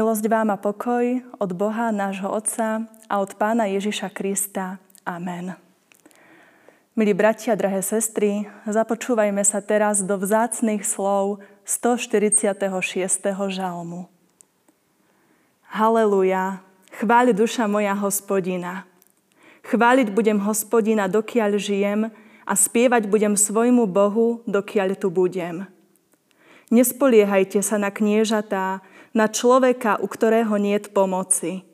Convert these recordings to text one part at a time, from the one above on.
Milosť vám a pokoj od Boha, nášho Otca a od Pána Ježiša Krista. Amen. Milí bratia, drahé sestry, započúvajme sa teraz do vzácných slov 146. žalmu. Haleluja, chváľ duša moja hospodina. Chváliť budem hospodina, dokiaľ žijem a spievať budem svojmu Bohu, dokiaľ tu budem. Nespoliehajte sa na kniežatá, na človeka, u ktorého niet pomoci.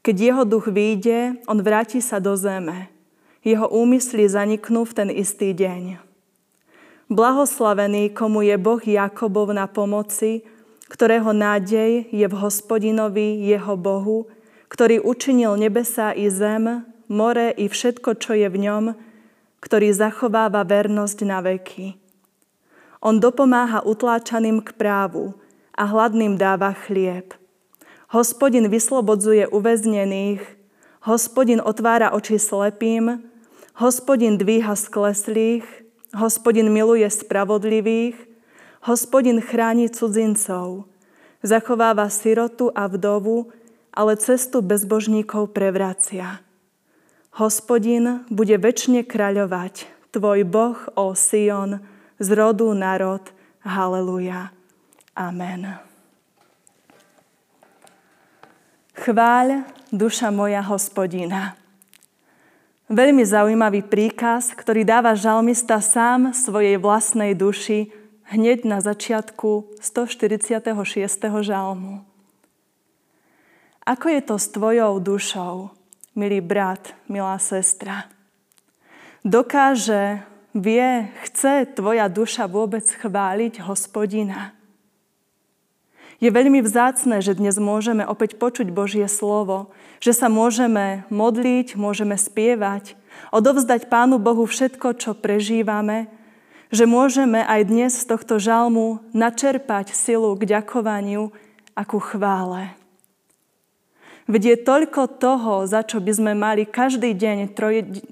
Keď jeho duch vyjde, on vráti sa do zeme. Jeho úmysly zaniknú v ten istý deň. Blahoslavený, komu je Boh Jakobov na pomoci, ktorého nádej je v hospodinovi, jeho Bohu, ktorý učinil nebesá i zem, more i všetko, čo je v ňom, ktorý zachováva vernosť na veky. On dopomáha utláčaným k právu, a hladným dáva chlieb. Hospodin vyslobodzuje uväznených, hospodin otvára oči slepým, hospodin dvíha skleslých, hospodin miluje spravodlivých, hospodin chráni cudzincov, zachováva sirotu a vdovu, ale cestu bezbožníkov prevracia. Hospodin bude väčšine kráľovať, tvoj Boh, o Sion, z rodu národ. Haleluja. Amen. Chváľ, duša moja hospodina. Veľmi zaujímavý príkaz, ktorý dáva žalmista sám svojej vlastnej duši hneď na začiatku 146. žalmu. Ako je to s tvojou dušou, milý brat, milá sestra? Dokáže, vie, chce tvoja duša vôbec chváliť hospodina? Je veľmi vzácne, že dnes môžeme opäť počuť Božie slovo, že sa môžeme modliť, môžeme spievať, odovzdať Pánu Bohu všetko, čo prežívame, že môžeme aj dnes z tohto žalmu načerpať silu k ďakovaniu a ku chvále. Veď je toľko toho, za čo by sme mali každý deň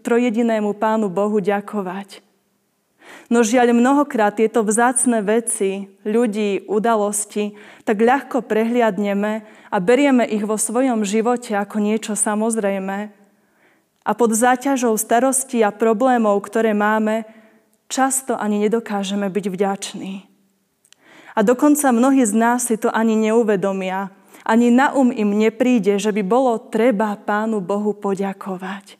trojedinému Pánu Bohu ďakovať. No žiaľ, mnohokrát tieto vzácne veci, ľudí, udalosti, tak ľahko prehliadneme a berieme ich vo svojom živote ako niečo samozrejme. A pod záťažou starostí a problémov, ktoré máme, často ani nedokážeme byť vďační. A dokonca mnohí z nás si to ani neuvedomia. Ani na um im nepríde, že by bolo treba Pánu Bohu poďakovať.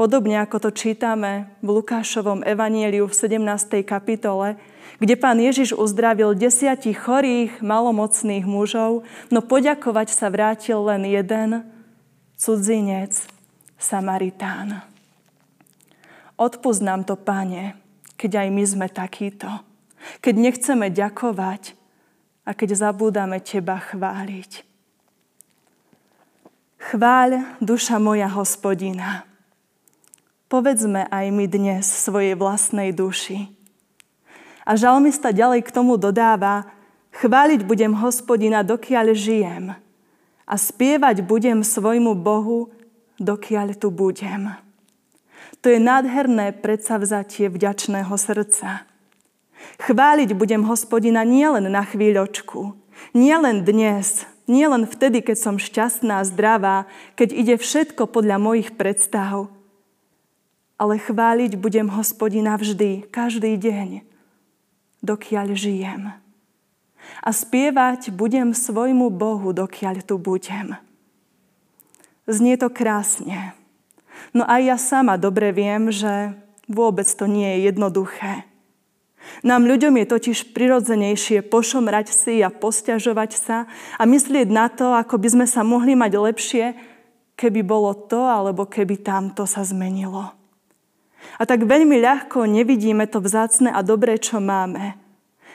Podobne ako to čítame v Lukášovom evanieliu v 17. kapitole, kde pán Ježiš uzdravil desiatich chorých, malomocných mužov, no poďakovať sa vrátil len jeden, cudzinec, Samaritán. Odpúsť nám to, Pane, keď aj my sme takíto. Keď nechceme ďakovať a keď zabúdame Teba chváliť. Chváľ, duša moja hospodina, povedzme aj my dnes svojej vlastnej duši. A žalmista ďalej k tomu dodáva, chváliť budem hospodina, dokiaľ žijem a spievať budem svojmu Bohu, dokiaľ tu budem. To je nádherné predsavzatie vďačného srdca. Chváliť budem hospodina nielen na chvíľočku, nielen dnes, nielen vtedy, keď som šťastná, zdravá, keď ide všetko podľa mojich predstav, ale chváliť budem hospodina vždy, každý deň, dokiaľ žijem. A spievať budem svojmu Bohu, dokiaľ tu budem. Znie to krásne. No aj ja sama dobre viem, že vôbec to nie je jednoduché. Nám ľuďom je totiž prirodzenejšie pošomrať si a posťažovať sa a myslieť na to, ako by sme sa mohli mať lepšie, keby bolo to alebo keby tamto sa zmenilo. A tak veľmi ľahko nevidíme to vzácne a dobré, čo máme.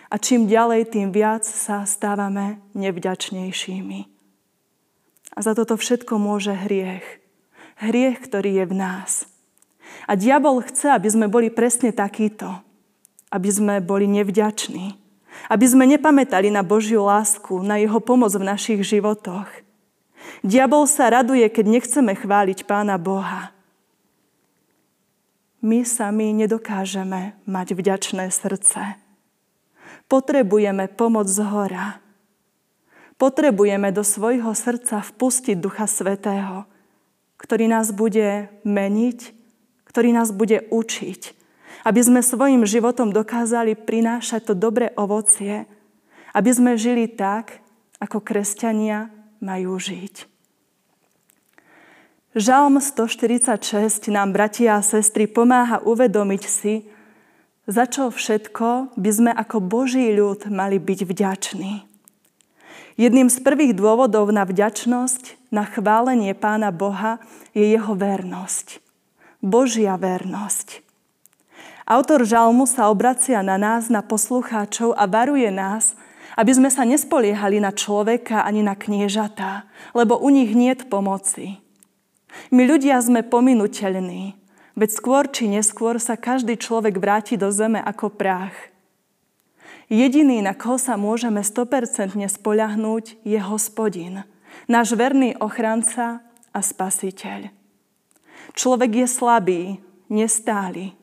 A čím ďalej, tým viac sa stávame nevďačnejšími. A za toto všetko môže hriech. Hriech, ktorý je v nás. A diabol chce, aby sme boli presne takýto. Aby sme boli nevďační. Aby sme nepamätali na Božiu lásku, na Jeho pomoc v našich životoch. Diabol sa raduje, keď nechceme chváliť Pána Boha my sami nedokážeme mať vďačné srdce. Potrebujeme pomoc z hora. Potrebujeme do svojho srdca vpustiť Ducha Svetého, ktorý nás bude meniť, ktorý nás bude učiť, aby sme svojim životom dokázali prinášať to dobré ovocie, aby sme žili tak, ako kresťania majú žiť. Žalm 146 nám, bratia a sestry, pomáha uvedomiť si, za čo všetko by sme ako Boží ľud mali byť vďační. Jedným z prvých dôvodov na vďačnosť, na chválenie Pána Boha je jeho vernosť. Božia vernosť. Autor žalmu sa obracia na nás, na poslucháčov a varuje nás, aby sme sa nespoliehali na človeka ani na kniežatá, lebo u nich nie pomoci. My ľudia sme pominuteľní, veď skôr či neskôr sa každý človek vráti do zeme ako prach. Jediný, na koho sa môžeme 100% spoľahnúť, je hospodin, náš verný ochranca a spasiteľ. Človek je slabý, nestály,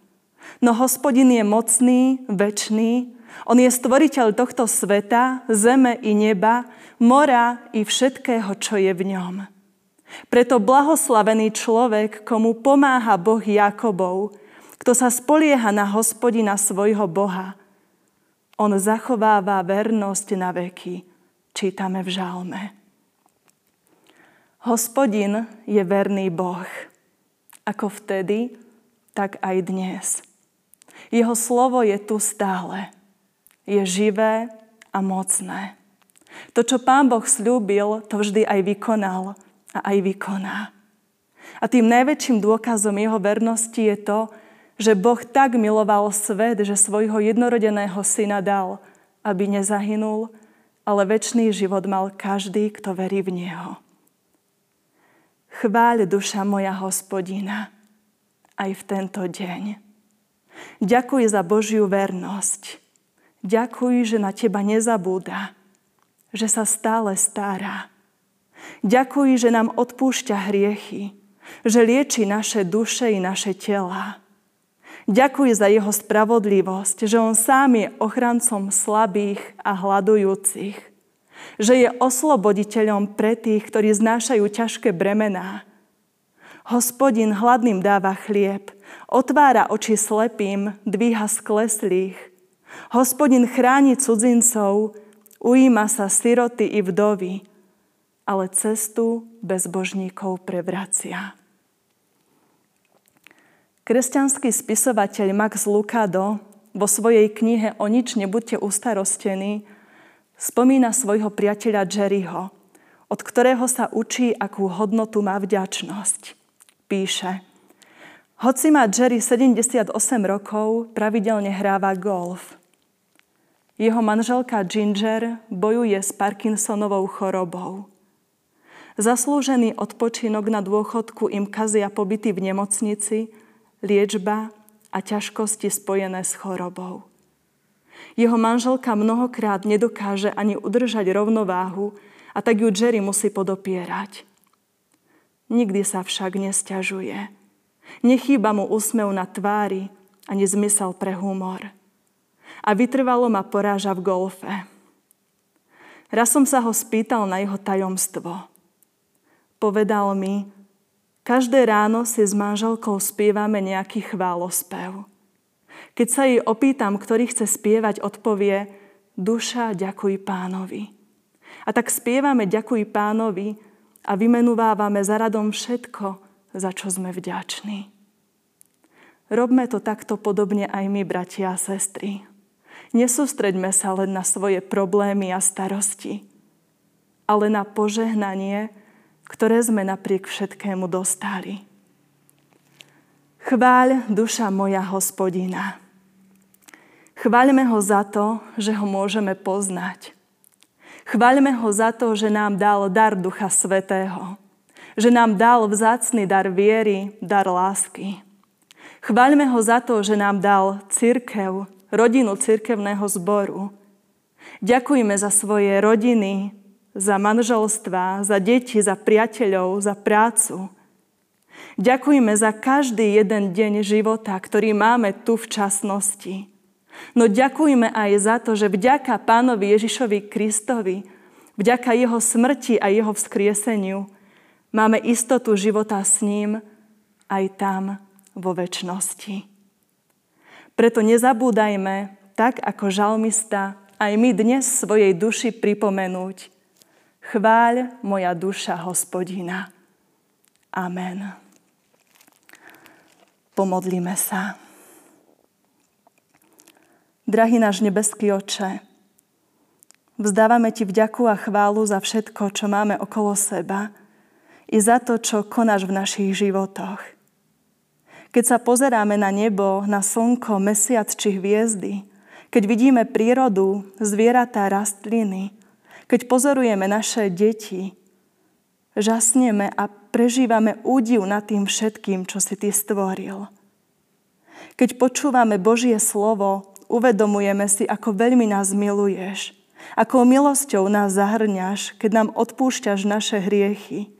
no hospodin je mocný, väčší, on je stvoriteľ tohto sveta, zeme i neba, mora i všetkého, čo je v ňom. Preto blahoslavený človek, komu pomáha Boh Jakobov, kto sa spolieha na hospodina svojho Boha. On zachováva vernosť na veky, čítame v žalme. Hospodin je verný Boh, ako vtedy, tak aj dnes. Jeho slovo je tu stále. Je živé a mocné. To, čo Pán Boh slúbil, to vždy aj vykonal a aj vykoná. A tým najväčším dôkazom jeho vernosti je to, že Boh tak miloval svet, že svojho jednorodeného syna dal, aby nezahynul, ale väčší život mal každý, kto verí v Neho. Chváľ duša moja hospodina aj v tento deň. Ďakuj za Božiu vernosť. Ďakuj, že na teba nezabúda, že sa stále stará Ďakuj, že nám odpúšťa hriechy, že lieči naše duše i naše tela. Ďakuj za jeho spravodlivosť, že on sám je ochrancom slabých a hľadujúcich. Že je osloboditeľom pre tých, ktorí znášajú ťažké bremená. Hospodin hladným dáva chlieb, otvára oči slepým, dvíha skleslých. Hospodin chráni cudzincov, ujíma sa siroty i vdovy, ale cestu bezbožníkov prevracia. Kresťanský spisovateľ Max Lucado vo svojej knihe O nič nebuďte ustarostení spomína svojho priateľa Jerryho, od ktorého sa učí, akú hodnotu má vďačnosť. Píše, hoci má Jerry 78 rokov, pravidelne hráva golf. Jeho manželka Ginger bojuje s Parkinsonovou chorobou. Zaslúžený odpočinok na dôchodku im kazia pobyty v nemocnici, liečba a ťažkosti spojené s chorobou. Jeho manželka mnohokrát nedokáže ani udržať rovnováhu a tak ju Jerry musí podopierať. Nikdy sa však nesťažuje. Nechýba mu úsmev na tvári ani zmysel pre humor. A vytrvalo ma poráža v golfe. Raz som sa ho spýtal na jeho tajomstvo – Povedal mi, každé ráno si s manželkou spievame nejaký chválospev. Keď sa jej opýtam, ktorý chce spievať, odpovie, duša, ďakuj pánovi. A tak spievame ďakuj pánovi a vymenúvávame za radom všetko, za čo sme vďační. Robme to takto podobne aj my, bratia a sestry. Nesústreďme sa len na svoje problémy a starosti, ale na požehnanie, ktoré sme napriek všetkému dostali. Chváľ duša moja hospodina. Chváľme ho za to, že ho môžeme poznať. Chváľme ho za to, že nám dal dar Ducha Svetého. Že nám dal vzácný dar viery, dar lásky. Chváľme ho za to, že nám dal církev, rodinu církevného zboru. Ďakujme za svoje rodiny, za manželstva, za deti, za priateľov, za prácu. Ďakujeme za každý jeden deň života, ktorý máme tu v časnosti. No ďakujeme aj za to, že vďaka Pánovi Ježišovi Kristovi Vďaka jeho smrti a jeho vzkrieseniu máme istotu života s ním aj tam vo väčšnosti. Preto nezabúdajme, tak ako žalmista, aj my dnes svojej duši pripomenúť. Chváľ moja duša hospodina. Amen. Pomodlíme sa. Drahý náš nebeský oče, vzdávame Ti vďaku a chválu za všetko, čo máme okolo seba i za to, čo konáš v našich životoch. Keď sa pozeráme na nebo, na slnko, mesiac či hviezdy, keď vidíme prírodu, zvieratá, rastliny, keď pozorujeme naše deti, žasneme a prežívame údiv nad tým všetkým, čo si Ty stvoril. Keď počúvame Božie slovo, uvedomujeme si, ako veľmi nás miluješ, akou milosťou nás zahrňaš, keď nám odpúšťaš naše hriechy.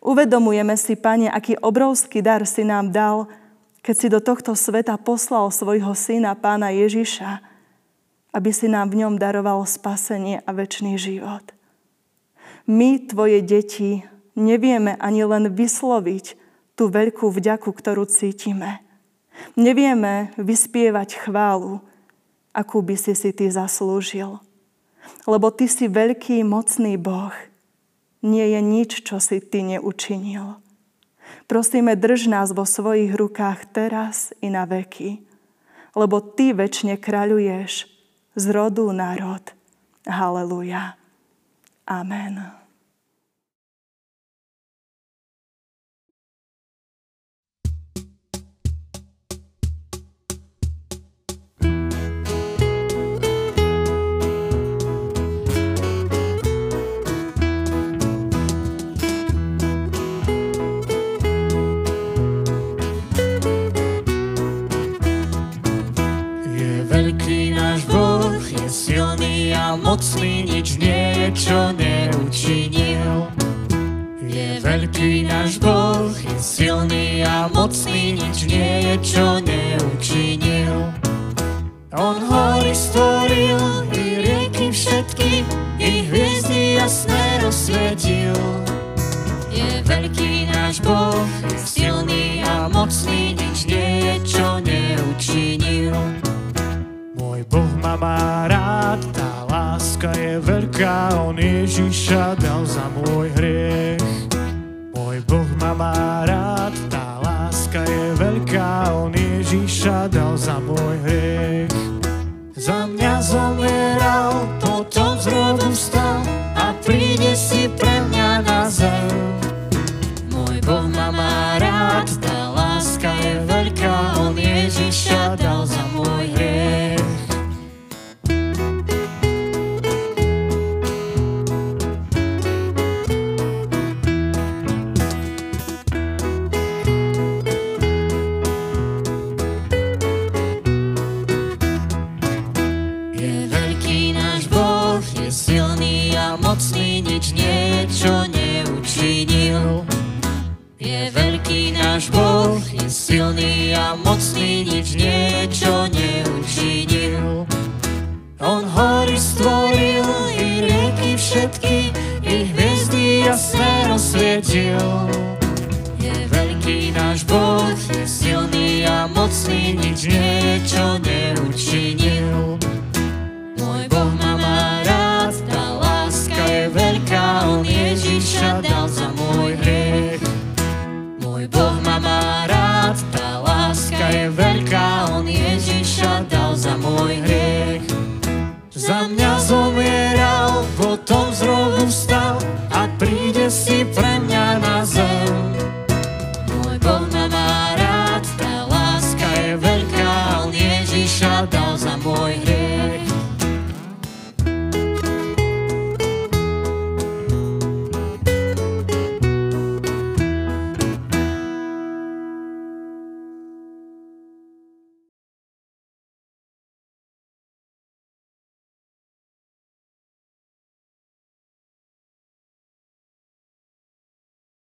Uvedomujeme si, Pane, aký obrovský dar si nám dal, keď si do tohto sveta poslal svojho syna, Pána Ježiša, aby si nám v ňom daroval spasenie a väčší život. My, Tvoje deti, nevieme ani len vysloviť tú veľkú vďaku, ktorú cítime. Nevieme vyspievať chválu, akú by si si Ty zaslúžil. Lebo Ty si veľký, mocný Boh – nie je nič, čo si Ty neučinil. Prosíme, drž nás vo svojich rukách teraz i na veky, lebo Ty väčšine kráľuješ z rodu národ. Haleluja. Amen. Náš Boh je silný a mocný, nič niečo neučinil. On hory stvoril i rieky všetky, i hviezdy jasné rozsvietil. Je veľký náš Boh, je silný a mocný, nič niečo neučinil.